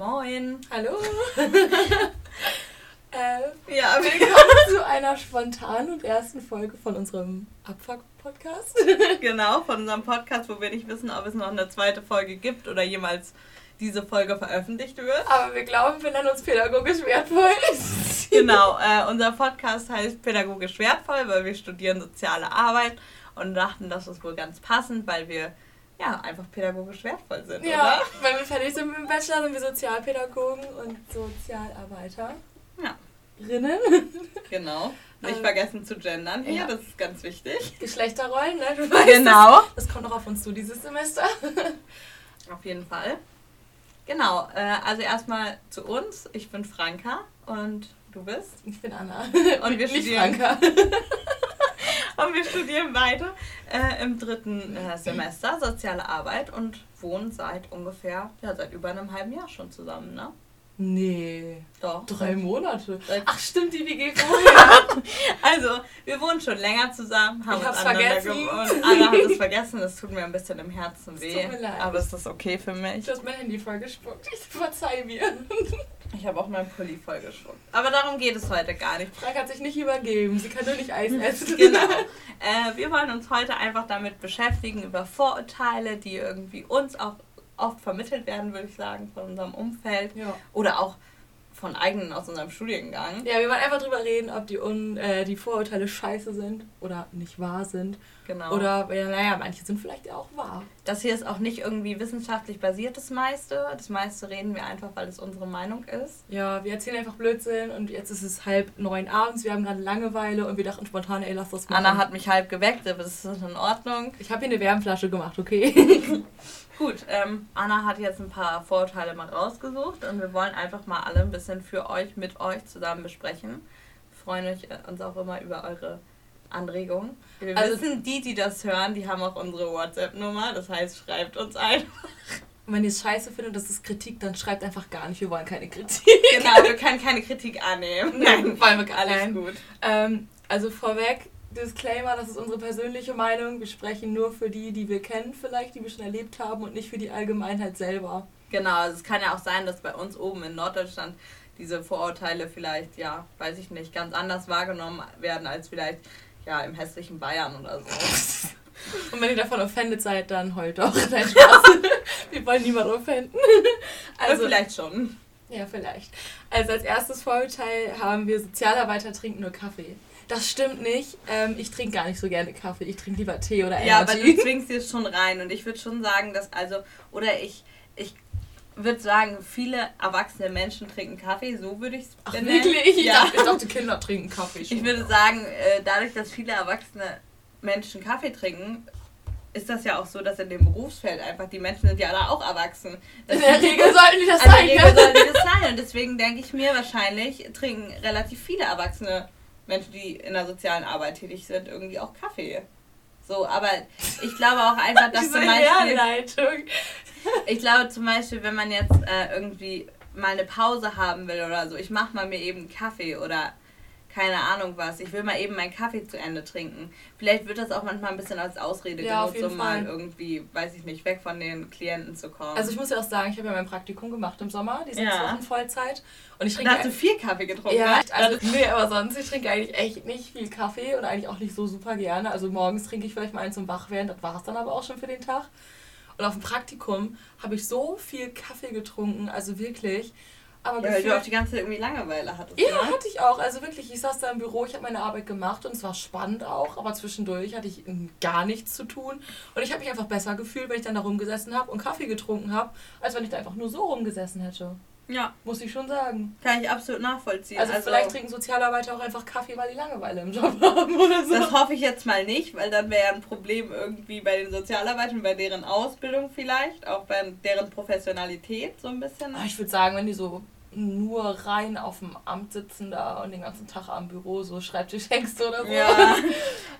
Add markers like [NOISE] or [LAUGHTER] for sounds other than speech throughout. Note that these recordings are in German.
Moin. Hallo. [LAUGHS] äh, ja, willkommen zu einer spontanen und ersten Folge von unserem Abfuck-Podcast. [LAUGHS] genau, von unserem Podcast, wo wir nicht wissen, ob es noch eine zweite Folge gibt oder jemals diese Folge veröffentlicht wird. Aber wir glauben, wir nennen uns pädagogisch wertvoll. [LAUGHS] genau, äh, unser Podcast heißt pädagogisch wertvoll, weil wir studieren soziale Arbeit und dachten, das ist wohl ganz passend, weil wir ja einfach pädagogisch wertvoll sind, ja, oder? wenn wir fertig sind mit dem Bachelor, sind wir Sozialpädagogen und Sozialarbeiter. Ja. Rinnen. Genau. Nicht ähm, vergessen zu gendern hier, ja. das ist ganz wichtig. Geschlechterrollen, ne? Du weißt, genau. Das, das kommt noch auf uns zu dieses Semester. [LAUGHS] auf jeden Fall. Genau, äh, also erstmal zu uns. Ich bin Franka und du bist? Ich bin Anna. Und [LAUGHS] wir studieren. Franka. [LAUGHS] und wir studieren weiter äh, im dritten äh, Semester Soziale Arbeit und wohnen seit ungefähr, ja, seit über einem halben Jahr schon zusammen, ne? Nee. Doch. Drei Monate. Ach stimmt, die WG [LAUGHS] vorher. also, wir wohnen schon länger zusammen, haben ich uns aneinander gewohnt. Anna hat es [LAUGHS] vergessen, das tut mir ein bisschen im Herzen weh. Tut mir leid. Aber ist das okay für mich? Du hast mein Handy vollgespuckt. Ich verzeih mir. [LAUGHS] Ich habe auch mein Pulli vollgespuckt. Aber darum geht es heute gar nicht. Frank hat sich nicht übergeben. Sie kann nur nicht Eis essen. genau. Äh, wir wollen uns heute einfach damit beschäftigen, über Vorurteile, die irgendwie uns auch oft vermittelt werden, würde ich sagen, von unserem Umfeld. Ja. Oder auch von eigenen aus unserem Studiengang. Ja, wir wollen einfach drüber reden, ob die, Un äh, die Vorurteile scheiße sind oder nicht wahr sind. Genau. Oder, naja, manche sind vielleicht ja auch wahr. Das hier ist auch nicht irgendwie wissenschaftlich basiert, das meiste. Das meiste reden wir einfach, weil es unsere Meinung ist. Ja, wir erzählen einfach Blödsinn und jetzt ist es halb neun abends, wir haben gerade Langeweile und wir dachten spontan, ey, lass das machen. Anna hat mich halb geweckt, aber das ist in Ordnung. Ich habe hier eine Wärmflasche gemacht, okay? [LAUGHS] Gut, ähm, Anna hat jetzt ein paar Vorurteile mal rausgesucht und wir wollen einfach mal alle ein bisschen für euch, mit euch zusammen besprechen. Wir freuen euch, äh, uns auch immer über eure Anregungen. Wir also wissen, die, die das hören, die haben auch unsere WhatsApp-Nummer. Das heißt, schreibt uns einfach. Und wenn ihr es scheiße findet, das ist Kritik, dann schreibt einfach gar nicht. Wir wollen keine Kritik. Genau, wir können keine Kritik annehmen. [LAUGHS] Nein, wollen wir gar nicht. Alles gut. Ähm, also vorweg, Disclaimer, das ist unsere persönliche Meinung. Wir sprechen nur für die, die wir kennen, vielleicht, die wir schon erlebt haben und nicht für die Allgemeinheit selber. Genau, also es kann ja auch sein, dass bei uns oben in Norddeutschland diese Vorurteile vielleicht, ja, weiß ich nicht, ganz anders wahrgenommen werden als vielleicht ja im hässlichen Bayern oder so. [LAUGHS] Und wenn ihr davon offended seid, dann heult doch. [LAUGHS] Nein, Spaß. wir wollen niemanden offenden. [LAUGHS] Also, vielleicht schon. Ja, vielleicht. Also als erstes Vorurteil haben wir Sozialarbeiter trinken nur Kaffee. Das stimmt nicht. Ähm, ich trinke gar nicht so gerne Kaffee. Ich trinke lieber Tee oder Energy. Ja, aber du zwingst dir schon rein. Und ich würde schon sagen, dass also, oder ich, ich würde sagen, viele erwachsene Menschen trinken Kaffee. So würde ich es benennen. Wirklich? Ja. Ich dachte, Kinder trinken Kaffee schon. Ich würde sagen, äh, dadurch, dass viele erwachsene Menschen Kaffee trinken, ist das ja auch so, dass in dem Berufsfeld einfach die Menschen sind ja da auch erwachsen. Das in der Regel [LAUGHS] sollten die das sein. In der Regel sollten die das sein. Und deswegen denke ich mir wahrscheinlich, trinken relativ viele erwachsene Menschen, die in der sozialen Arbeit tätig sind, irgendwie auch Kaffee. So, aber ich glaube auch einfach, [LAUGHS] dass zum Beispiel. ich glaube zum Beispiel, wenn man jetzt äh, irgendwie mal eine Pause haben will oder so, ich mache mal mir eben Kaffee oder keine Ahnung was, ich will mal eben meinen Kaffee zu Ende trinken. Vielleicht wird das auch manchmal ein bisschen als Ausrede ja, genutzt, um mal irgendwie, weiß ich nicht, weg von den Klienten zu kommen. Also ich muss ja auch sagen, ich habe ja mein Praktikum gemacht im Sommer, die sechs ja. Wochen Vollzeit. Und ich trinke. Da hast du viel Kaffee getrunken, Ja, ne? also, nee, aber sonst, ich trinke eigentlich echt nicht viel Kaffee und eigentlich auch nicht so super gerne. Also morgens trinke ich vielleicht mal einen zum Wachwerden, das war es dann aber auch schon für den Tag. Und auf dem Praktikum habe ich so viel Kaffee getrunken, also wirklich. Aber ja, weil du auch die ganze Zeit irgendwie Langeweile hattest. Ja, ne? hatte ich auch. Also wirklich, ich saß da im Büro, ich habe meine Arbeit gemacht und es war spannend auch, aber zwischendurch hatte ich gar nichts zu tun. Und ich habe mich einfach besser gefühlt, wenn ich dann da rumgesessen habe und Kaffee getrunken habe, als wenn ich da einfach nur so rumgesessen hätte. Ja. Muss ich schon sagen. Kann ich absolut nachvollziehen. Also, also, vielleicht trinken Sozialarbeiter auch einfach Kaffee, weil die Langeweile im Job [LAUGHS] haben oder so. Das hoffe ich jetzt mal nicht, weil dann wäre ja ein Problem irgendwie bei den Sozialarbeitern, bei deren Ausbildung vielleicht, auch bei deren Professionalität so ein bisschen. Ich würde sagen, wenn die so nur rein auf dem Amt sitzen da und den ganzen Tag am Büro so Schreibtischhengste oder so. Ja. [LAUGHS]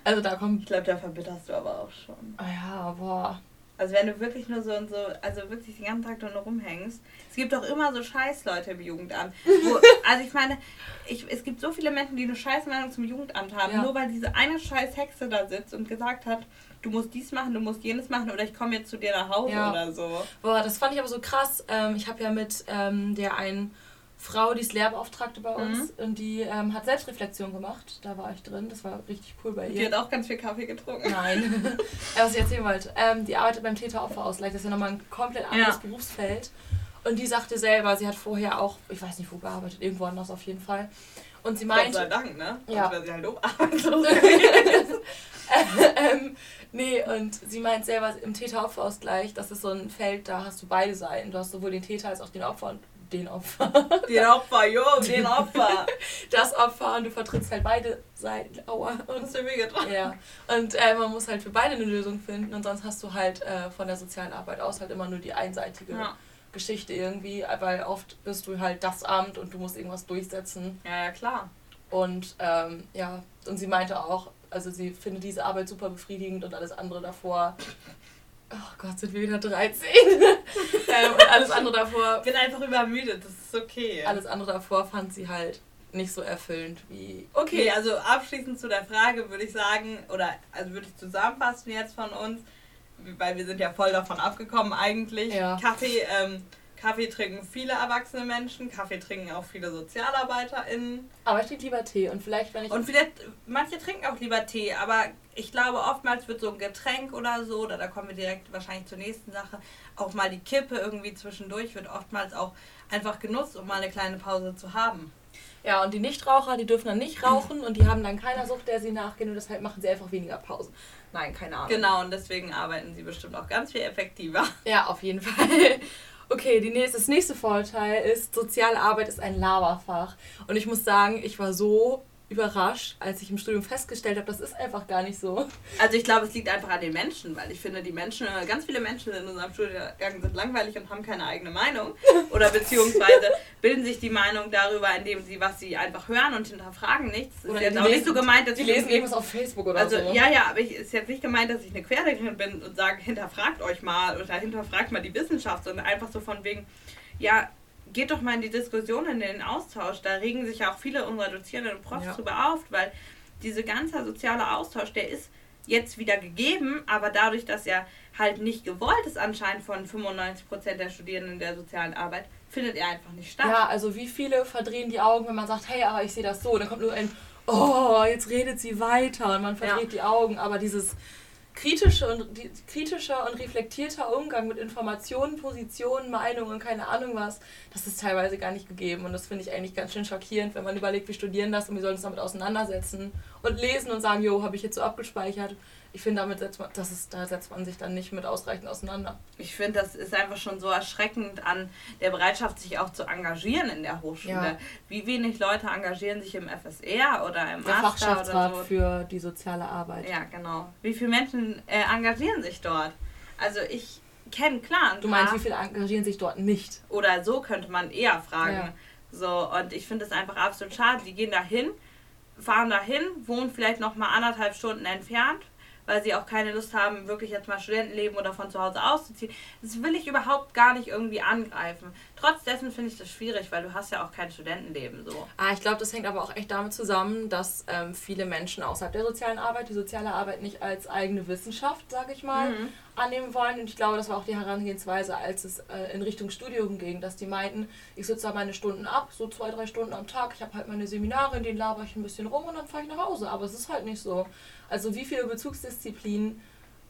Also da kommt. Ich glaube, da verbitterst du aber auch schon. Ah ja, boah. Also wenn du wirklich nur so und so, also wirklich den ganzen Tag nur rumhängst. Es gibt doch immer so Scheißleute im Jugendamt. Wo, [LAUGHS] also ich meine, ich, es gibt so viele Menschen, die eine Scheißmeinung zum Jugendamt haben, ja. nur weil diese eine Scheißhexe da sitzt und gesagt hat, du musst dies machen, du musst jenes machen oder ich komme jetzt zu dir nach Hause ja. oder so. Boah, das fand ich aber so krass. Ähm, ich habe ja mit ähm, der einen Frau, die ist Lehrbeauftragte bei uns mhm. und die ähm, hat Selbstreflexion gemacht. Da war ich drin, das war richtig cool bei ihr. Die hat auch ganz viel Kaffee getrunken. Nein, [LAUGHS] [LAUGHS] was ich erzählen wollte. Ähm, die arbeitet beim Täter-Opfer-Ausgleich, das ist ja nochmal ein komplett anderes ja. Berufsfeld. Und die sagte selber, sie hat vorher auch, ich weiß nicht wo gearbeitet, irgendwo anders auf jeden Fall. Und sie meinte. Gott sei Dank, ne? Ja. Sonst sie halt obarbeitslos [LAUGHS] ähm, nee, und sie meint selber im Täter-Opfer-Ausgleich, das ist so ein Feld, da hast du beide Seiten. Du hast sowohl den Täter als auch den Opfer. Und den Opfer. [LAUGHS] Den Opfer, jo, [LAUGHS] den Opfer. Das Opfer und du vertrittst halt beide Seiten. Aua. Und, du mir getroffen? Ja. Und äh, man muss halt für beide eine Lösung finden und sonst hast du halt äh, von der sozialen Arbeit aus halt immer nur die einseitige ja. Geschichte irgendwie, weil oft bist du halt das Amt und du musst irgendwas durchsetzen. Ja, ja, klar. Und ähm, ja, und sie meinte auch, also sie findet diese Arbeit super befriedigend und alles andere davor Oh Gott, sind wir wieder 13. [LAUGHS] ähm, und alles andere davor. Ich bin einfach übermüdet, das ist okay. Alles andere davor fand sie halt nicht so erfüllend wie. Okay, also abschließend zu der Frage würde ich sagen, oder also würde ich zusammenfassen jetzt von uns, weil wir sind ja voll davon abgekommen eigentlich. Ja. Kaffee, ähm, Kaffee trinken viele erwachsene Menschen, Kaffee trinken auch viele SozialarbeiterInnen. Aber ich trinke lieber Tee und vielleicht, wenn ich. Und vielleicht, manche trinken auch lieber Tee, aber ich glaube, oftmals wird so ein Getränk oder so, oder da kommen wir direkt wahrscheinlich zur nächsten Sache, auch mal die Kippe irgendwie zwischendurch wird oftmals auch einfach genutzt, um mal eine kleine Pause zu haben. Ja, und die Nichtraucher, die dürfen dann nicht rauchen und die haben dann keiner Sucht, der sie nachgehen und deshalb machen sie einfach weniger Pausen. Nein, keine Ahnung. Genau, und deswegen arbeiten sie bestimmt auch ganz viel effektiver. Ja, auf jeden [LAUGHS] Fall. Okay, die nächste, das nächste Vorteil ist, Sozialarbeit ist ein Laberfach. Und ich muss sagen, ich war so überrascht, als ich im Studium festgestellt habe, das ist einfach gar nicht so. Also ich glaube, es liegt einfach an den Menschen, weil ich finde, die Menschen, ganz viele Menschen in unserem Studiengang sind langweilig und haben keine eigene Meinung. Oder beziehungsweise bilden sich die Meinung darüber, indem sie, was sie einfach hören und hinterfragen nichts. Oder ist jetzt auch lesen, nicht so gemeint, dass die ich lesen irgendwas auf Facebook oder also, so. Also ja, ja, aber es ist jetzt nicht gemeint, dass ich eine Querdenkerin bin und sage, hinterfragt euch mal oder hinterfragt mal die Wissenschaft, sondern einfach so von wegen, ja, geht doch mal in die Diskussion, in den Austausch. Da regen sich ja auch viele unserer Dozierenden und Profs ja. drüber auf, weil dieser ganze soziale Austausch, der ist jetzt wieder gegeben, aber dadurch, dass er halt nicht gewollt ist anscheinend von 95% der Studierenden der sozialen Arbeit, findet er einfach nicht statt. Ja, also wie viele verdrehen die Augen, wenn man sagt, hey, aber ich sehe das so, dann kommt nur ein, oh, jetzt redet sie weiter und man verdreht ja. die Augen, aber dieses kritische und, die, kritischer und reflektierter Umgang mit Informationen, Positionen, Meinungen, keine Ahnung was, das ist teilweise gar nicht gegeben. Und das finde ich eigentlich ganz schön schockierend, wenn man überlegt, wir studieren das und wir sollen uns damit auseinandersetzen und lesen und sagen, jo, habe ich jetzt so abgespeichert ich finde, damit setzt man, das ist, da setzt man sich dann nicht mit ausreichend auseinander. Ich finde, das ist einfach schon so erschreckend an der Bereitschaft, sich auch zu engagieren in der Hochschule. Ja. Wie wenig Leute engagieren sich im FSR oder im der Fachschaftsrat so. für die soziale Arbeit. Ja, genau. Wie viele Menschen äh, engagieren sich dort? Also ich kenne klar. Du meinst, wie viele engagieren sich dort nicht? Oder so könnte man eher fragen. Ja. So, und ich finde es einfach absolut schade. Die gehen dahin, fahren dahin, wohnen vielleicht noch mal anderthalb Stunden entfernt, weil sie auch keine Lust haben, wirklich jetzt mal Studentenleben oder von zu Hause auszuziehen. Das will ich überhaupt gar nicht irgendwie angreifen. Trotz dessen finde ich das schwierig, weil du hast ja auch kein Studentenleben so. Ah, ich glaube, das hängt aber auch echt damit zusammen, dass ähm, viele Menschen außerhalb der sozialen Arbeit die soziale Arbeit nicht als eigene Wissenschaft, sage ich mal, mhm. annehmen wollen. Und ich glaube, das war auch die Herangehensweise, als es äh, in Richtung Studium ging, dass die meinten, ich sitze da meine Stunden ab, so zwei, drei Stunden am Tag, ich habe halt meine Seminare, in denen laber ich ein bisschen rum und dann fahre ich nach Hause. Aber es ist halt nicht so. Also wie viele Bezugsdisziplinen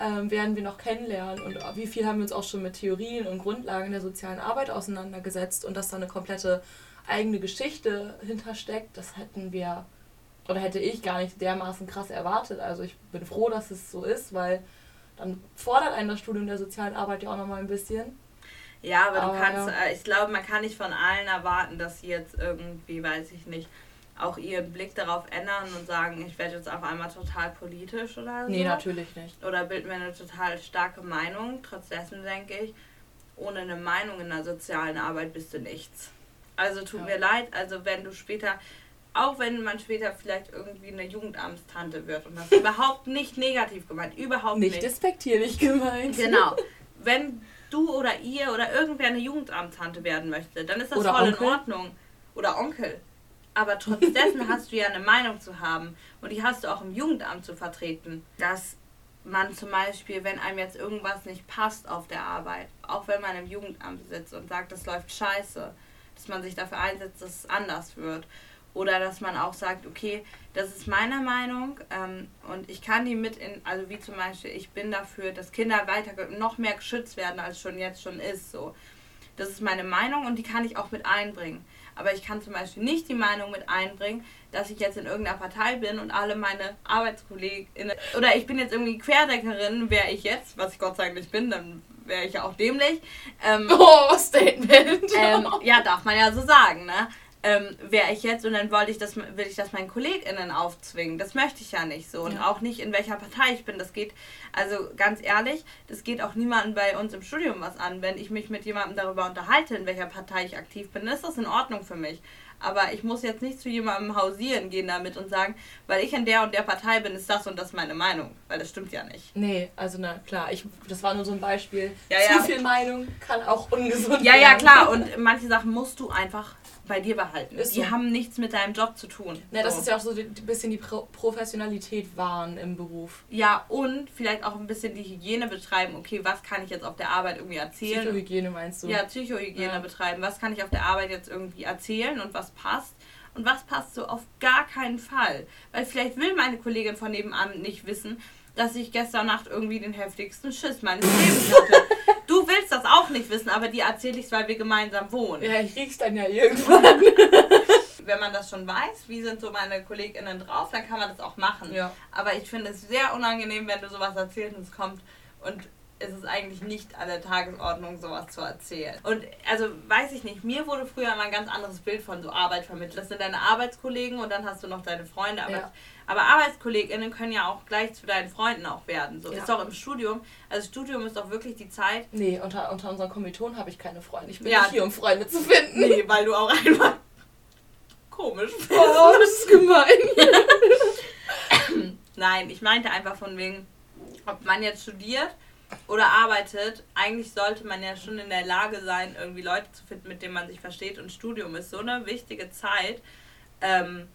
ähm, werden wir noch kennenlernen und wie viel haben wir uns auch schon mit Theorien und Grundlagen der sozialen Arbeit auseinandergesetzt und dass da eine komplette eigene Geschichte hintersteckt, das hätten wir oder hätte ich gar nicht dermaßen krass erwartet. Also ich bin froh, dass es so ist, weil dann fordert einen das Studium der sozialen Arbeit ja auch nochmal ein bisschen. Ja, aber, aber du kannst, ja. Äh, ich glaube, man kann nicht von allen erwarten, dass sie jetzt irgendwie, weiß ich nicht, auch ihren Blick darauf ändern und sagen, ich werde jetzt auf einmal total politisch oder so. Nee, natürlich nicht. Oder bilden mir eine total starke Meinung. Trotzdem denke ich, ohne eine Meinung in der sozialen Arbeit bist du nichts. Also tut ja. mir leid, also wenn du später, auch wenn man später vielleicht irgendwie eine Jugendamtstante wird und das [LAUGHS] überhaupt nicht negativ gemeint, überhaupt nicht. Nicht despektierlich gemeint. Genau. [LAUGHS] Wenn du oder ihr oder irgendwer eine Jugendamtstante werden möchte, dann ist das oder voll Onkel. in Ordnung. Oder Onkel. Aber trotz hast du ja eine Meinung zu haben und die hast du auch im Jugendamt zu vertreten. Das man zum Beispiel, wenn einem jetzt irgendwas nicht passt auf der Arbeit, auch wenn man im Jugendamt sitzt und sagt, das läuft scheiße, dass man sich dafür einsetzt, dass es anders wird. Oder dass man auch sagt, okay, das ist meine Meinung ähm, und ich kann die mit in, also wie zum Beispiel, ich bin dafür, dass Kinder weiter noch mehr geschützt werden, als schon jetzt schon ist. So. Das ist meine Meinung und die kann ich auch mit einbringen. Aber ich kann zum Beispiel nicht die Meinung mit einbringen, dass ich jetzt in irgendeiner Partei bin und alle meine ArbeitskollegInnen oder ich bin jetzt irgendwie Querdeckerin, wäre ich jetzt, was ich Gott sei Dank nicht bin, dann wäre ich ja auch dämlich. Ähm, [LAUGHS] oh, Statement. Ähm, ja, darf man ja so sagen, ne? Ähm, wäre ich jetzt und dann wollte ich das, will ich das meinen KollegInnen aufzwingen. Das möchte ich ja nicht so. Und ja. auch nicht, in welcher Partei ich bin. Das geht, also ganz ehrlich, das geht auch niemandem bei uns im Studium was an. Wenn ich mich mit jemandem darüber unterhalte, in welcher Partei ich aktiv bin, ist das in Ordnung für mich. Aber ich muss jetzt nicht zu jemandem hausieren gehen damit und sagen, weil ich in der und der Partei bin, ist das und das meine Meinung. Weil das stimmt ja nicht. Nee, also na klar, ich, das war nur so ein Beispiel. Ja, Zu ja. viel Meinung kann auch ungesund ja, werden. Ja, ja, klar. Und manche Sachen musst du einfach bei dir behalten. Ist die so. haben nichts mit deinem Job zu tun. Ja, das ist ja auch so ein bisschen die Pro Professionalität wahren im Beruf. Ja, und vielleicht auch ein bisschen die Hygiene betreiben. Okay, was kann ich jetzt auf der Arbeit irgendwie erzählen? Psychohygiene meinst du? Ja, Psychohygiene ja. betreiben. Was kann ich auf der Arbeit jetzt irgendwie erzählen und was passt? Und was passt so auf gar keinen Fall? Weil vielleicht will meine Kollegin von nebenan nicht wissen, dass ich gestern Nacht irgendwie den heftigsten Schiss meines Lebens hatte. [LAUGHS] Du willst das auch nicht wissen, aber die erzähle ich weil wir gemeinsam wohnen. Ja, ich riech's dann ja irgendwann. [LAUGHS] Wenn man das schon weiß, wie sind so meine KollegInnen drauf, dann kann man das auch machen. Ja. Aber ich finde es sehr unangenehm, wenn du sowas erzählst und es kommt und es ist eigentlich nicht an der Tagesordnung, sowas zu erzählen. Und also weiß ich nicht, mir wurde früher mal ein ganz anderes Bild von so Arbeit vermittelt. Das sind deine Arbeitskollegen und dann hast du noch deine Freunde. Aber ja. Aber ArbeitskollegInnen können ja auch gleich zu deinen Freunden auch werden. So ja. ist auch im Studium. Also Studium ist auch wirklich die Zeit. Nee, unter, unter unseren Kommilitonen habe ich keine Freunde. Ich bin ja. nicht hier, um Freunde zu finden. Nee, weil du auch einfach [LAUGHS] komisch bist. Oh, das ist gemein. [LAUGHS] Nein, ich meinte einfach von wegen, ob man jetzt studiert oder arbeitet, eigentlich sollte man ja schon in der Lage sein, irgendwie Leute zu finden, mit denen man sich versteht. Und Studium ist so eine wichtige Zeit. Ähm,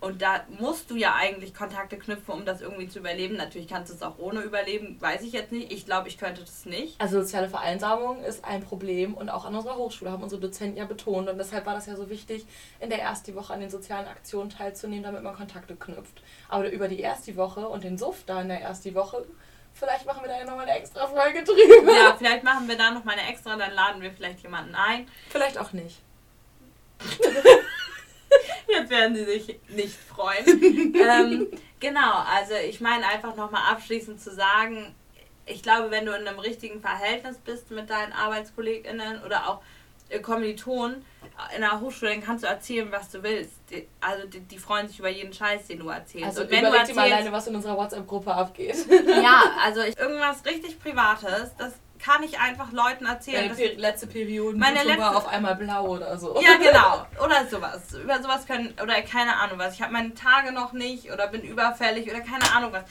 und da musst du ja eigentlich Kontakte knüpfen, um das irgendwie zu überleben. Natürlich kannst du es auch ohne überleben, weiß ich jetzt nicht. Ich glaube, ich könnte das nicht. Also soziale Vereinsamung ist ein Problem und auch an unserer Hochschule haben unsere Dozenten ja betont. Und deshalb war das ja so wichtig, in der ersten Woche an den sozialen Aktionen teilzunehmen, damit man Kontakte knüpft. Aber über die erste Woche und den Suff da in der ersten Woche, vielleicht machen wir da ja nochmal eine extra Folge drüber. Ja, vielleicht machen wir da nochmal eine extra, dann laden wir vielleicht jemanden ein. Vielleicht auch nicht. [LAUGHS] Jetzt werden sie sich nicht freuen. [LAUGHS] ähm, genau, also ich meine einfach nochmal abschließend zu sagen, ich glaube, wenn du in einem richtigen Verhältnis bist mit deinen ArbeitskollegInnen oder auch Kommilitonen in der Hochschule, dann kannst du erzählen, was du willst. Die, also die, die, freuen sich über jeden Scheiß, den du erzählst. Also und wenn du erzählst, mal alleine, was in unserer WhatsApp-Gruppe abgeht. [LAUGHS] ja, [LAUGHS] also ich, irgendwas richtig Privates, das kann ich einfach Leuten erzählen. Meine per letzte Periode meine letzte war auf einmal blau oder so. Ja, [LAUGHS] genau. Oder sowas. Über sowas können, oder keine Ahnung was. Ich habe meine Tage noch nicht oder bin überfällig oder keine Ahnung was.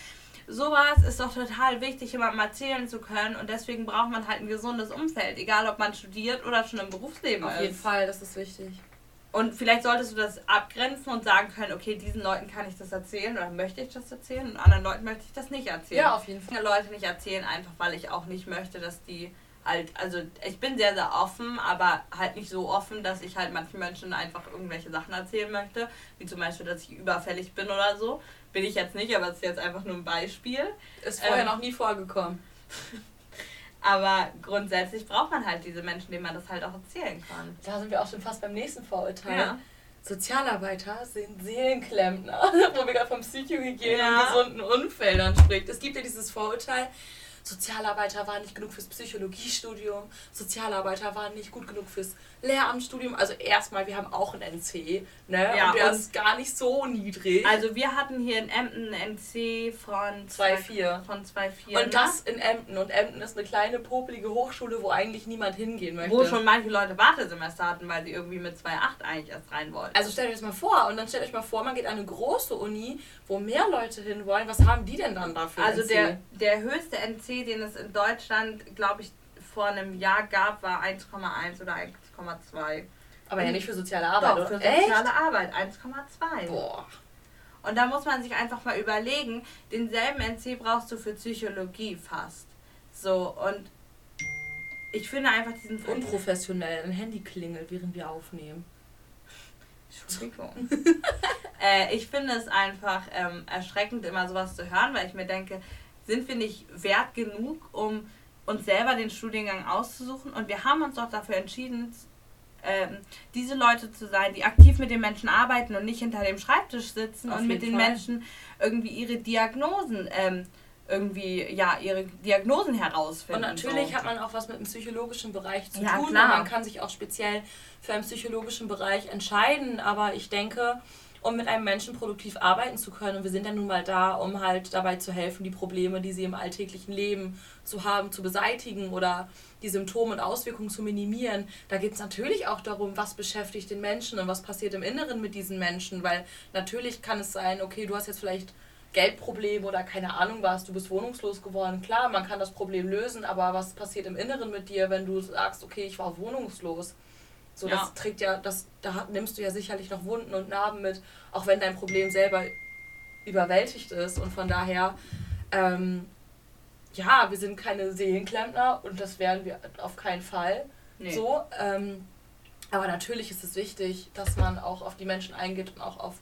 Sowas ist doch total wichtig, jemandem erzählen zu können und deswegen braucht man halt ein gesundes Umfeld, egal ob man studiert oder schon im Berufsleben auf ist. Auf jeden Fall, das ist wichtig. Und vielleicht solltest du das abgrenzen und sagen können, okay, diesen Leuten kann ich das erzählen oder möchte ich das erzählen und anderen Leuten möchte ich das nicht erzählen. Ja, auf jeden Fall. Leute nicht erzählen, einfach weil ich auch nicht möchte, dass die halt, also ich bin sehr, sehr offen, aber halt nicht so offen, dass ich halt manchen Menschen einfach irgendwelche Sachen erzählen möchte, wie zum Beispiel, dass ich überfällig bin oder so. Bin ich jetzt nicht, aber es ist jetzt einfach nur ein Beispiel. Ist vorher ähm, noch nie vorgekommen. [LAUGHS] Aber grundsätzlich braucht man halt diese Menschen, denen man das halt auch erzählen kann. Da sind wir auch schon fast beim nächsten Vorurteil. Ja. Sozialarbeiter sind Seelenklempner, [LAUGHS] wo wir gerade vom Psychohygiene ja. und gesunden Unfällen spricht. Es gibt ja dieses Vorurteil, Sozialarbeiter waren nicht genug fürs Psychologiestudium, Sozialarbeiter waren nicht gut genug fürs Lehramtsstudium. Also erstmal, wir haben auch ein NC, ne? Ja, und der und ist gar nicht so niedrig. Also wir hatten hier in Emden ein NC von 2,4. Von 2,4. Und ne? das in Emden. Und Emden ist eine kleine, popelige Hochschule, wo eigentlich niemand hingehen möchte. Wo schon manche Leute Wartesemester hatten, weil sie irgendwie mit 2,8 eigentlich erst rein wollten. Also stellt euch das mal vor. Und dann stellt euch mal vor, man geht an eine große Uni, wo mehr Leute hinwollen. Was haben die denn dann dafür? Also NC? Der, der höchste NC, den es in Deutschland, glaube ich, vor einem Jahr gab, war 1,1 oder 1,2. Aber ja nicht für soziale Arbeit, Doch, für soziale Echt? Arbeit, 1,2. Boah. Und da muss man sich einfach mal überlegen, denselben NC brauchst du für Psychologie fast. So, und ich finde einfach diesen Unprofessionell, ein Handy klingelt, während wir aufnehmen. Entschuldigung. [LAUGHS] äh, ich finde es einfach ähm, erschreckend, immer sowas zu hören, weil ich mir denke, sind wir nicht wert genug, um uns selber den Studiengang auszusuchen? Und wir haben uns doch dafür entschieden, ähm, diese Leute zu sein, die aktiv mit den Menschen arbeiten und nicht hinter dem Schreibtisch sitzen Auf und mit den Fall. Menschen irgendwie ihre Diagnosen ähm, irgendwie ja ihre Diagnosen herausfinden. Und natürlich so. hat man auch was mit dem psychologischen Bereich zu ja, tun. Klar. man kann sich auch speziell für einen psychologischen Bereich entscheiden. Aber ich denke, um mit einem Menschen produktiv arbeiten zu können. Und wir sind ja nun mal da, um halt dabei zu helfen, die Probleme, die sie im alltäglichen Leben zu haben, zu beseitigen oder die Symptome und Auswirkungen zu minimieren. Da geht es natürlich auch darum, was beschäftigt den Menschen und was passiert im Inneren mit diesen Menschen. Weil natürlich kann es sein, okay, du hast jetzt vielleicht Geldproblem oder keine Ahnung was, du bist wohnungslos geworden. Klar, man kann das Problem lösen, aber was passiert im Inneren mit dir, wenn du sagst, okay, ich war wohnungslos? So, ja. das trägt ja, das, da nimmst du ja sicherlich noch Wunden und Narben mit, auch wenn dein Problem selber überwältigt ist. Und von daher, ähm, ja, wir sind keine Seelenklempner und das wären wir auf keinen Fall. Nee. So, ähm, aber natürlich ist es wichtig, dass man auch auf die Menschen eingeht und auch auf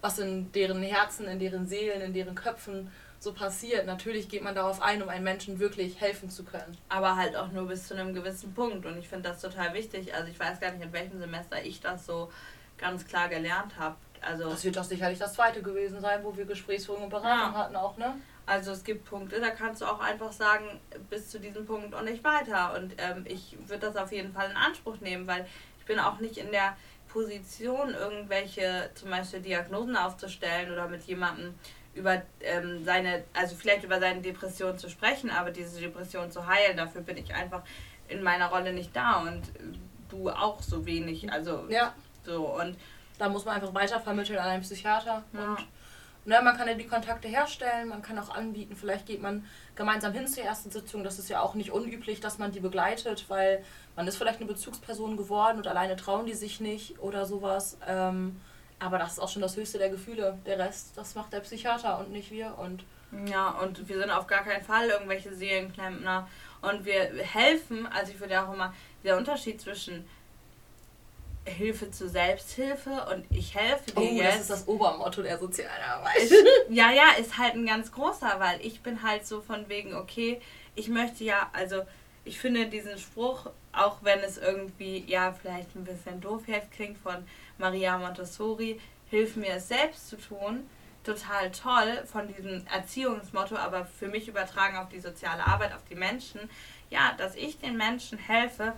was in deren Herzen, in deren Seelen, in deren Köpfen so passiert. Natürlich geht man darauf ein, um einem Menschen wirklich helfen zu können. Aber halt auch nur bis zu einem gewissen Punkt. Und ich finde das total wichtig. Also ich weiß gar nicht, in welchem Semester ich das so ganz klar gelernt habe. Also das wird doch sicherlich das zweite gewesen sein, wo wir Gesprächsführung und Beratung ja. hatten auch, ne? Also es gibt Punkte, da kannst du auch einfach sagen, bis zu diesem Punkt und nicht weiter. Und ähm, ich würde das auf jeden Fall in Anspruch nehmen, weil ich bin auch nicht in der Position, irgendwelche zum Beispiel Diagnosen aufzustellen oder mit jemandem über ähm, seine, also vielleicht über seine Depression zu sprechen, aber diese Depression zu heilen, dafür bin ich einfach in meiner Rolle nicht da und du auch so wenig. Also ja. so und da muss man einfach weiter vermitteln an einen Psychiater ja. und Ne, man kann ja die Kontakte herstellen, man kann auch anbieten, vielleicht geht man gemeinsam hin zur ersten Sitzung. Das ist ja auch nicht unüblich, dass man die begleitet, weil man ist vielleicht eine Bezugsperson geworden und alleine trauen die sich nicht oder sowas. Ähm, aber das ist auch schon das höchste der Gefühle. Der Rest, das macht der Psychiater und nicht wir. Und ja, und wir sind auf gar keinen Fall irgendwelche Seelenklempner. Und wir helfen, also ich würde auch immer, der Unterschied zwischen Hilfe zur Selbsthilfe und ich helfe dir oh, jetzt. Das ist das Obermotto der Sozialarbeit. [LAUGHS] ja, ja, ist halt ein ganz großer, weil ich bin halt so von wegen, okay, ich möchte ja, also ich finde diesen Spruch, auch wenn es irgendwie, ja, vielleicht ein bisschen doof klingt von Maria Montessori, hilf mir es selbst zu tun, total toll von diesem Erziehungsmotto, aber für mich übertragen auf die soziale Arbeit, auf die Menschen, ja, dass ich den Menschen helfe,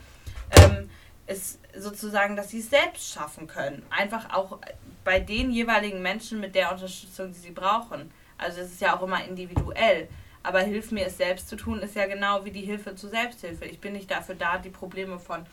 ähm, ist sozusagen, dass sie es selbst schaffen können. Einfach auch bei den jeweiligen Menschen mit der Unterstützung, die sie brauchen. Also es ist ja auch immer individuell. Aber hilf mir es selbst zu tun, ist ja genau wie die Hilfe zur Selbsthilfe. Ich bin nicht dafür da, die Probleme von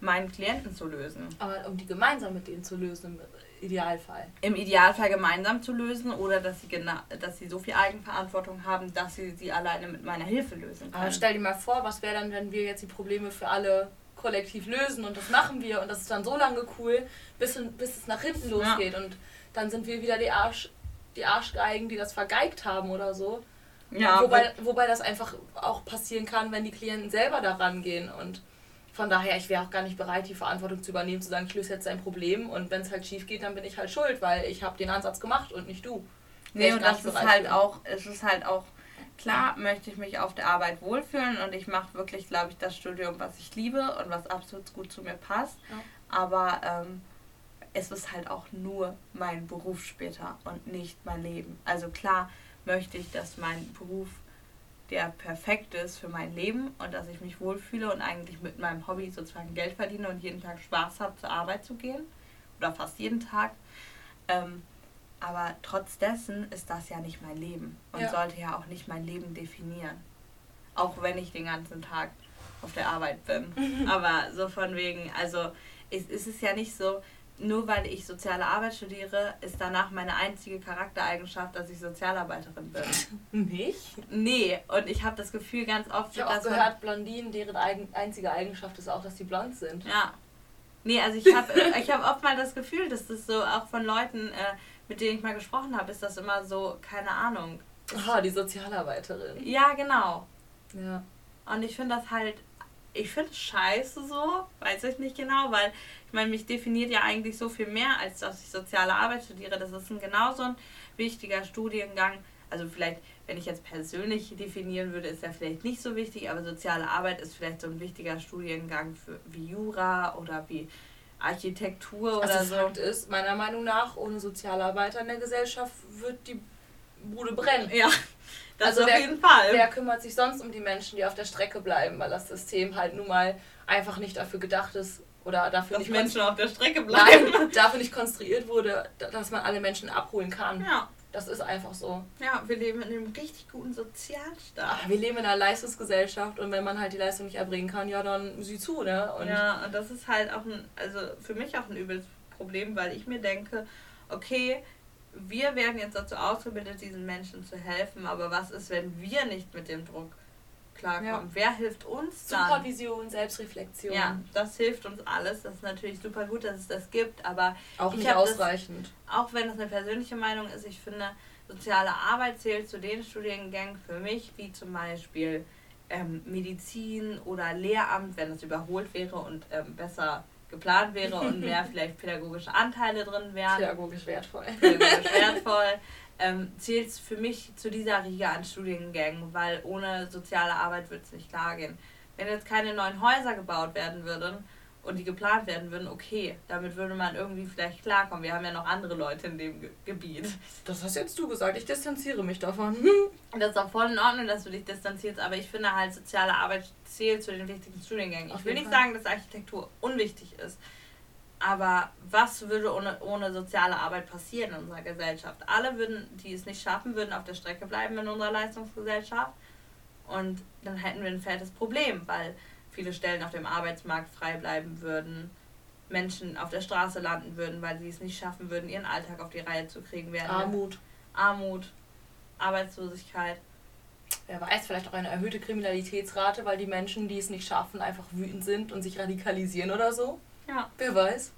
meinen Klienten zu lösen. Aber um die gemeinsam mit denen zu lösen, im Idealfall. Im Idealfall gemeinsam zu lösen oder dass sie, genau, dass sie so viel Eigenverantwortung haben, dass sie sie alleine mit meiner Hilfe lösen können. Aber stell dir mal vor, was wäre dann, wenn wir jetzt die Probleme für alle kollektiv lösen und das machen wir und das ist dann so lange cool, bis, bis es nach hinten losgeht ja. und dann sind wir wieder die, Arsch, die Arschgeigen, die das vergeigt haben oder so. Ja, wobei, wobei das einfach auch passieren kann, wenn die Klienten selber da rangehen und von daher, ich wäre auch gar nicht bereit, die Verantwortung zu übernehmen, zu sagen, ich löse jetzt ein Problem und wenn es halt schief geht, dann bin ich halt schuld, weil ich habe den Ansatz gemacht und nicht du. Nee, und das ist halt auch, es ist halt auch Klar möchte ich mich auf der Arbeit wohlfühlen und ich mache wirklich, glaube ich, das Studium, was ich liebe und was absolut gut zu mir passt. Ja. Aber ähm, es ist halt auch nur mein Beruf später und nicht mein Leben. Also klar möchte ich, dass mein Beruf der perfekt ist für mein Leben und dass ich mich wohlfühle und eigentlich mit meinem Hobby sozusagen Geld verdiene und jeden Tag Spaß habe, zur Arbeit zu gehen. Oder fast jeden Tag. Ähm, aber trotz dessen ist das ja nicht mein Leben und ja. sollte ja auch nicht mein Leben definieren. Auch wenn ich den ganzen Tag auf der Arbeit bin. Aber so von wegen, also es ist es ja nicht so, nur weil ich soziale Arbeit studiere, ist danach meine einzige Charaktereigenschaft, dass ich Sozialarbeiterin bin. [LAUGHS] Nicht? Nee, und ich habe das Gefühl ganz oft, ich habe auch gehört, Blondinen, deren eigen, einzige Eigenschaft ist auch, dass sie blond sind. Ja. Nee, also ich habe ich hab oft mal das Gefühl, dass das so auch von Leuten, äh, mit denen ich mal gesprochen habe, ist das immer so, keine Ahnung. Aha, die Sozialarbeiterin. Ja, genau. Ja. Und ich finde das halt, ich finde es scheiße so, weiß ich nicht genau, weil ich meine, mich definiert ja eigentlich so viel mehr, als dass ich soziale Arbeit studiere. Das ist ein genauso ein wichtiger Studiengang. Also vielleicht, wenn ich jetzt persönlich definieren würde, ist er vielleicht nicht so wichtig, aber soziale Arbeit ist vielleicht so ein wichtiger Studiengang für, wie Jura oder wie Architektur oder also so. Fakt ist, meiner Meinung nach, ohne Sozialarbeiter in der Gesellschaft wird die Bude brennen. Ja, das also auf wer, jeden Fall. Wer kümmert sich sonst um die Menschen, die auf der Strecke bleiben, weil das System halt nun mal einfach nicht dafür gedacht ist oder dafür dass nicht Menschen auf der Strecke bleiben. Nein, [LAUGHS] dafür nicht konstruiert wurde, dass man alle Menschen abholen kann. Ja. Das ist einfach so. Ja, wir leben in einem richtig guten Sozialstaat. Wir leben in einer Leistungsgesellschaft und wenn man halt die Leistung nicht erbringen kann, ja, dann sieh zu, ne? Und ja, und das ist halt auch ein, also für mich auch ein übles Problem, weil ich mir denke, okay, wir werden jetzt dazu ausgebildet, diesen Menschen zu helfen, aber was ist, wenn wir nicht mit dem Druck klarkommen? Ja. Wer hilft uns dann? Supervision, Selbstreflexion. Ja, das hilft uns alles. Das ist natürlich super gut, dass es das gibt, aber auch nicht ausreichend. Das, auch wenn das eine persönliche Meinung ist, ich finde, soziale Arbeit zählt zu den Studiengängen für mich, wie zum Beispiel ähm, Medizin oder Lehramt, wenn es überholt wäre und ähm, besser geplant wäre und mehr vielleicht pädagogische Anteile drin wären. Pädagogisch wertvoll. Pädagogisch [LAUGHS] wertvoll. Ähm, zählt es für mich zu dieser Riege an Studiengängen, weil ohne soziale Arbeit wird es nicht klar gehen. Wenn jetzt keine neuen Häuser gebaut werden würden und die geplant werden würden, okay, damit würde man irgendwie vielleicht klarkommen. Wir haben ja noch andere Leute in dem Ge Gebiet. Das hast jetzt du gesagt, ich distanziere mich davon. [LAUGHS] Das ist auch voll in Ordnung, dass du dich distanzierst, aber ich finde halt, soziale Arbeit zählt zu den wichtigen Studiengängen. Auf ich will nicht Fall. sagen, dass Architektur unwichtig ist, aber was würde ohne, ohne soziale Arbeit passieren in unserer Gesellschaft? Alle würden, die es nicht schaffen, würden auf der Strecke bleiben in unserer Leistungsgesellschaft. Und dann hätten wir ein fettes Problem, weil viele Stellen auf dem Arbeitsmarkt frei bleiben würden, Menschen auf der Straße landen würden, weil sie es nicht schaffen würden, ihren Alltag auf die Reihe zu kriegen. Werden Armut. Armut, Arbeitslosigkeit. Wer weiß, vielleicht auch eine erhöhte Kriminalitätsrate, weil die Menschen, die es nicht schaffen, einfach wütend sind und sich radikalisieren oder so. Ja. Wer weiß.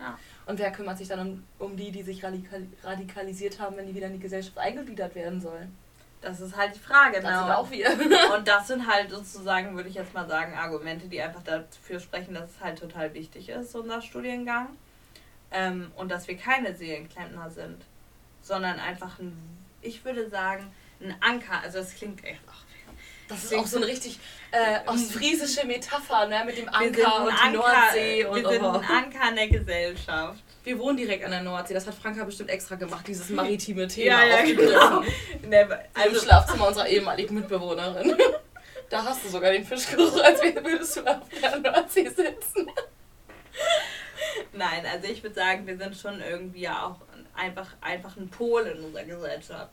Ja. Und wer kümmert sich dann um, um die, die sich radikal radikalisiert haben, wenn die wieder in die Gesellschaft eingegliedert werden sollen? Das ist halt die Frage. Das ne? sind auch wir. [LAUGHS] Und das sind halt sozusagen, würde ich jetzt mal sagen, Argumente, die einfach dafür sprechen, dass es halt total wichtig ist, unser Studiengang. Ähm, und dass wir keine Seelenklempner sind, sondern einfach ein, ich würde sagen, ein Anker. Also das klingt echt, ach, das ist auch so eine richtig äh, ostfriesische Metapher, ne? Mit dem Anker und der Nordsee und Wir sind oh. ein Anker in der Gesellschaft. Wir wohnen direkt an der Nordsee. Das hat Franka bestimmt extra gemacht, dieses maritime [LAUGHS] Thema ja, ja, genau. Ne, also Im Schlafzimmer unserer ehemaligen Mitbewohnerin. [LAUGHS] Da hast du sogar den Fischgeruch, als würdest du auf der Nordsee sitzen. Nein, also ich würde sagen, wir sind schon irgendwie ja auch einfach, einfach ein Pol in unserer Gesellschaft.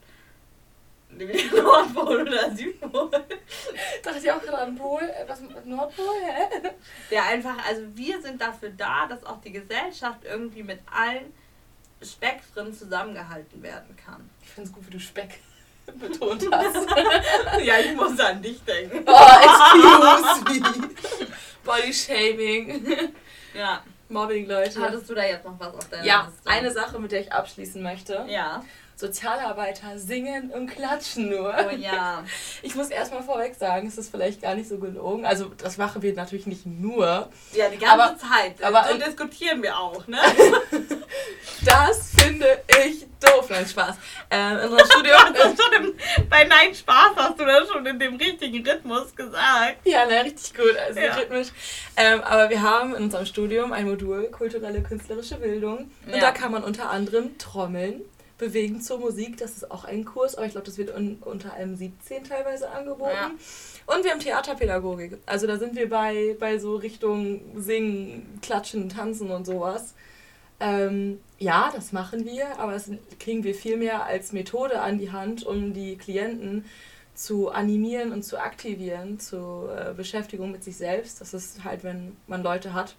Nordpol oder Südpol. [LAUGHS] Dachte ich auch gerade an Pol. Äh, was Nordpol? Hä? Der einfach, also wir sind dafür da, dass auch die Gesellschaft irgendwie mit allen Spektren zusammengehalten werden kann. Ich finde es gut, wie du Speck [LAUGHS] betont [LAUGHS] hast. ja, ich muss an dich denken. Oh, excuse me. Body Shaming. Ja. Mobbing, Leute. Hattest du da jetzt noch was auf deiner Ja, Liste? eine Sache, mit der ich abschließen möchte. Ja. Sozialarbeiter singen und klatschen nur. Oh ja. Ich muss erstmal vorweg sagen, es ist vielleicht gar nicht so gelogen. Also das machen wir natürlich nicht nur. Ja, die ganze aber, Zeit. Aber und diskutieren wir auch, ne? [LAUGHS] das finde ich doof. Nein, Spaß. Ähm, in unserem Studium. schon im, bei Nein Spaß hast du das schon in dem richtigen Rhythmus gesagt. Ja, ne, richtig gut. Also ja. rhythmisch. Ähm, aber wir haben in unserem Studium ein Modul kulturelle künstlerische Bildung. Und ja. da kann man unter anderem trommeln, Bewegen zur Musik, das ist auch ein Kurs, aber ich glaube, das wird un unter einem 17 teilweise angeboten. Ja. Und wir haben Theaterpädagogik. Also da sind wir bei, bei so Richtung Singen, Klatschen, Tanzen und sowas. Ähm, ja, das machen wir, aber das kriegen wir viel mehr als Methode an die Hand, um die Klienten zu animieren und zu aktivieren zur äh, Beschäftigung mit sich selbst. Das ist halt, wenn man Leute hat,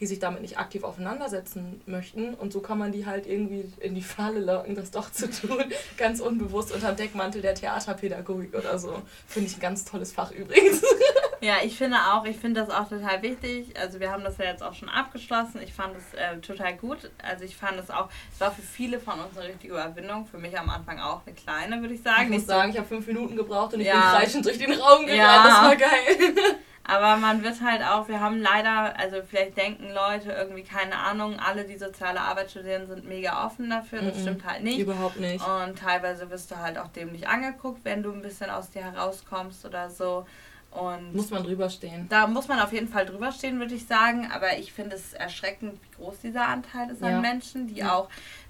die sich damit nicht aktiv auseinandersetzen möchten. Und so kann man die halt irgendwie in die Falle locken, das doch zu tun. [LAUGHS] ganz unbewusst unter dem Deckmantel der Theaterpädagogik oder so. Finde ich ein ganz tolles Fach übrigens. [LAUGHS] Ja, ich finde auch, ich finde das auch total wichtig. Also wir haben das ja jetzt auch schon abgeschlossen. Ich fand es äh, total gut. Also ich fand es auch, es war für viele von uns eine richtige Überwindung. Für mich am Anfang auch eine kleine, würde ich sagen. Ich muss Nicht sagen, ich habe fünf Minuten gebraucht und ich Ja. bin kreischend durch den Raum gerannt. Ja. Das war geil. [LAUGHS] Aber man wird halt auch, wir haben leider, also vielleicht denken Leute irgendwie, keine Ahnung, alle, die soziale Arbeit studieren, sind mega offen dafür. Das Mhm. stimmt halt nicht. Überhaupt nicht. Und teilweise wirst du halt auch dämlich angeguckt, wenn du ein bisschen aus dir herauskommst oder so. Und Muss man drüber stehen. da muss man auf jeden Fall drüber stehen, würde ich sagen. Aber ich finde es erschreckend, wie groß dieser Anteil ist Ja. an Menschen, die Ja. auch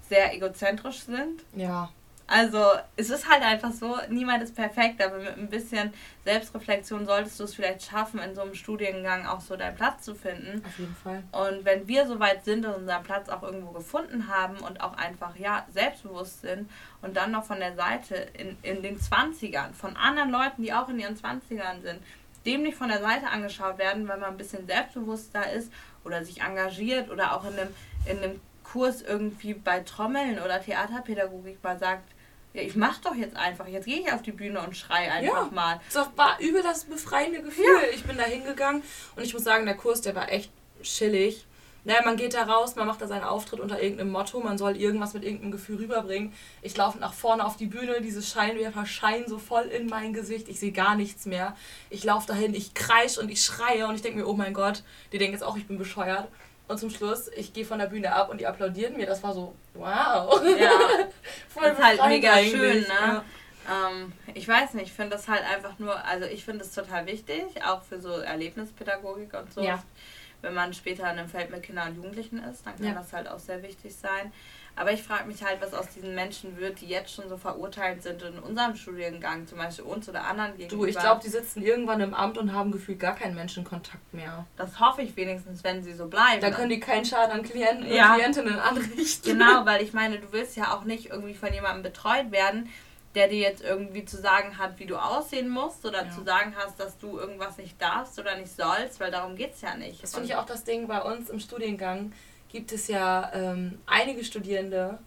sehr egozentrisch sind. Ja. Also es ist halt einfach so, niemand ist perfekt, aber mit ein bisschen Selbstreflexion solltest du es vielleicht schaffen, in so einem Studiengang auch so deinen Platz zu finden. Auf jeden Fall. Und wenn wir so weit sind und unseren Platz auch irgendwo gefunden haben und auch einfach, ja, selbstbewusst sind und dann noch von der Seite in, in den 20ern, von anderen Leuten, die auch in ihren 20ern sind, dem nicht von der Seite angeschaut werden, weil man ein bisschen selbstbewusster ist oder sich engagiert oder auch in einem, in einem Kurs irgendwie bei Trommeln oder Theaterpädagogik mal sagt, ja, ich mach doch jetzt einfach, jetzt gehe ich auf die Bühne und schrei einfach Ja. mal. Das war übel das befreiende Gefühl. Ich bin da hingegangen und ich muss sagen, der Kurs, der war echt chillig. Naja, man geht da raus, man macht da seinen Auftritt unter irgendeinem Motto, man soll irgendwas mit irgendeinem Gefühl rüberbringen. Ich laufe nach vorne auf die Bühne, diese Scheinwerfer scheinen so voll in mein Gesicht, ich sehe gar nichts mehr. Ich laufe dahin, ich kreische und ich schreie und ich denke mir, oh mein Gott, die denken jetzt auch, ich bin bescheuert. Und zum Schluss, ich gehe von der Bühne ab und die applaudieren mir. Das war so, wow. Ja, [LAUGHS] Voll das ist halt mega eigentlich, schön, ne? ja. Ähm, ich weiß nicht, ich finde das halt einfach nur, also ich finde es total wichtig, auch für so Erlebnispädagogik und so. Ja. Wenn man später in einem Feld mit Kindern und Jugendlichen ist, dann kann Ja. das halt auch sehr wichtig sein. Aber ich frage mich halt, was aus diesen Menschen wird, die jetzt schon so verurteilt sind in unserem Studiengang, zum Beispiel uns oder anderen gegenüber. Du, ich glaube, die sitzen irgendwann im Amt und haben gefühlt gar keinen Menschenkontakt mehr. das hoffe ich wenigstens, wenn sie so bleiben. Da können die keinen Schaden an Klienten Ja. und Klientinnen anrichten. Genau, [LAUGHS] weil ich meine, du willst ja auch nicht irgendwie von jemandem betreut werden, der dir jetzt irgendwie zu sagen hat, wie du aussehen musst oder Ja. zu sagen hast, dass du irgendwas nicht darfst oder nicht sollst, weil darum geht es ja nicht. Das finde ich auch das Ding bei uns im Studiengang. Gibt es ja ähm, einige Studierende,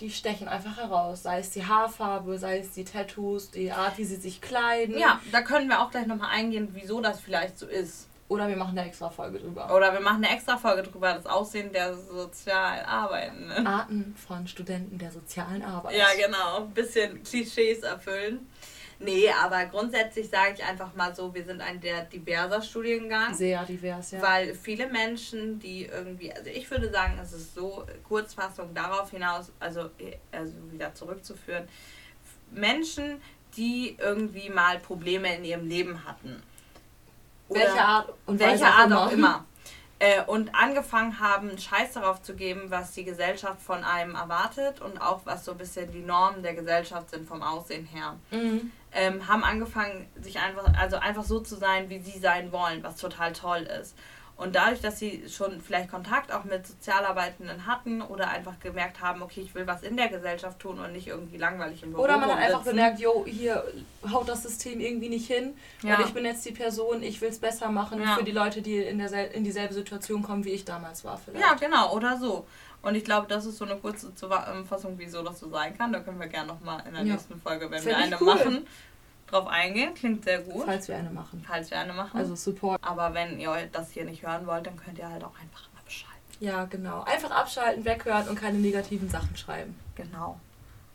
die stechen einfach heraus. Sei es die Haarfarbe, sei es die Tattoos, die Art, wie sie sich kleiden. Ja, da können wir auch gleich nochmal eingehen, wieso das vielleicht so ist. Oder wir machen eine extra Folge drüber. Oder wir machen eine extra Folge drüber, das Aussehen der sozial Arbeitenden. Arten von Studenten der sozialen Arbeit. Ja, genau. Ein bisschen Klischees erfüllen. Nee, aber grundsätzlich sage ich einfach mal so, wir sind ein sehr diverser Studiengang. Sehr divers, ja. Weil viele Menschen, die irgendwie, also ich würde sagen, es ist so, Kurzfassung darauf hinaus, also, also wieder zurückzuführen, Menschen, die irgendwie mal Probleme in ihrem Leben hatten. Welche Art und welche Art auch immer. Äh, und angefangen haben, Scheiß darauf zu geben, was die Gesellschaft von einem erwartet und auch was so ein bisschen die Normen der Gesellschaft sind vom Aussehen her. Mhm. Ähm, haben angefangen, sich einfach, also einfach so zu sein, wie sie sein wollen, was total toll ist. Und dadurch, dass sie schon vielleicht Kontakt auch mit Sozialarbeitenden hatten oder einfach gemerkt haben, okay, ich will was in der Gesellschaft tun und nicht irgendwie langweilig im Büro Oder man hat einfach bemerkt, jo, hier haut das System irgendwie nicht hin. Ja. Und ich bin jetzt die Person, ich will es besser machen Ja. für die Leute, die in, der, in dieselbe Situation kommen, wie ich damals war vielleicht. Ja, genau, oder so. Und ich glaube, das ist so eine kurze Zusammenfassung, wieso das so sein kann. Da können wir gerne nochmal in der Ja. nächsten Folge, wenn wir eine cool. machen, drauf eingehen. Klingt sehr gut, falls, Falls wir eine machen. wir eine machen. Also Support. Aber wenn ihr das hier nicht hören wollt, dann könnt ihr halt auch einfach abschalten. Ja, genau. Einfach abschalten, weghören und keine negativen Sachen schreiben. Genau.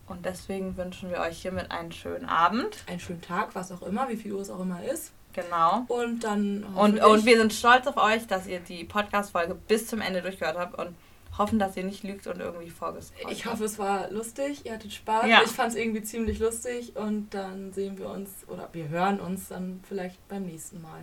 Und deswegen wünschen wir euch hiermit einen schönen Abend. Einen schönen Tag, was auch immer, wie viel Uhr es auch immer ist. Genau. Und dann Und, und wir sind stolz auf euch, dass ihr die Podcast-Folge bis zum Ende durchgehört habt und hoffen, dass ihr nicht lügt und irgendwie vorgescrollt ich hoffe, es war lustig, ihr hattet Spaß. Ja. Ich fand es irgendwie ziemlich lustig und dann sehen wir uns oder wir hören uns dann vielleicht beim nächsten Mal.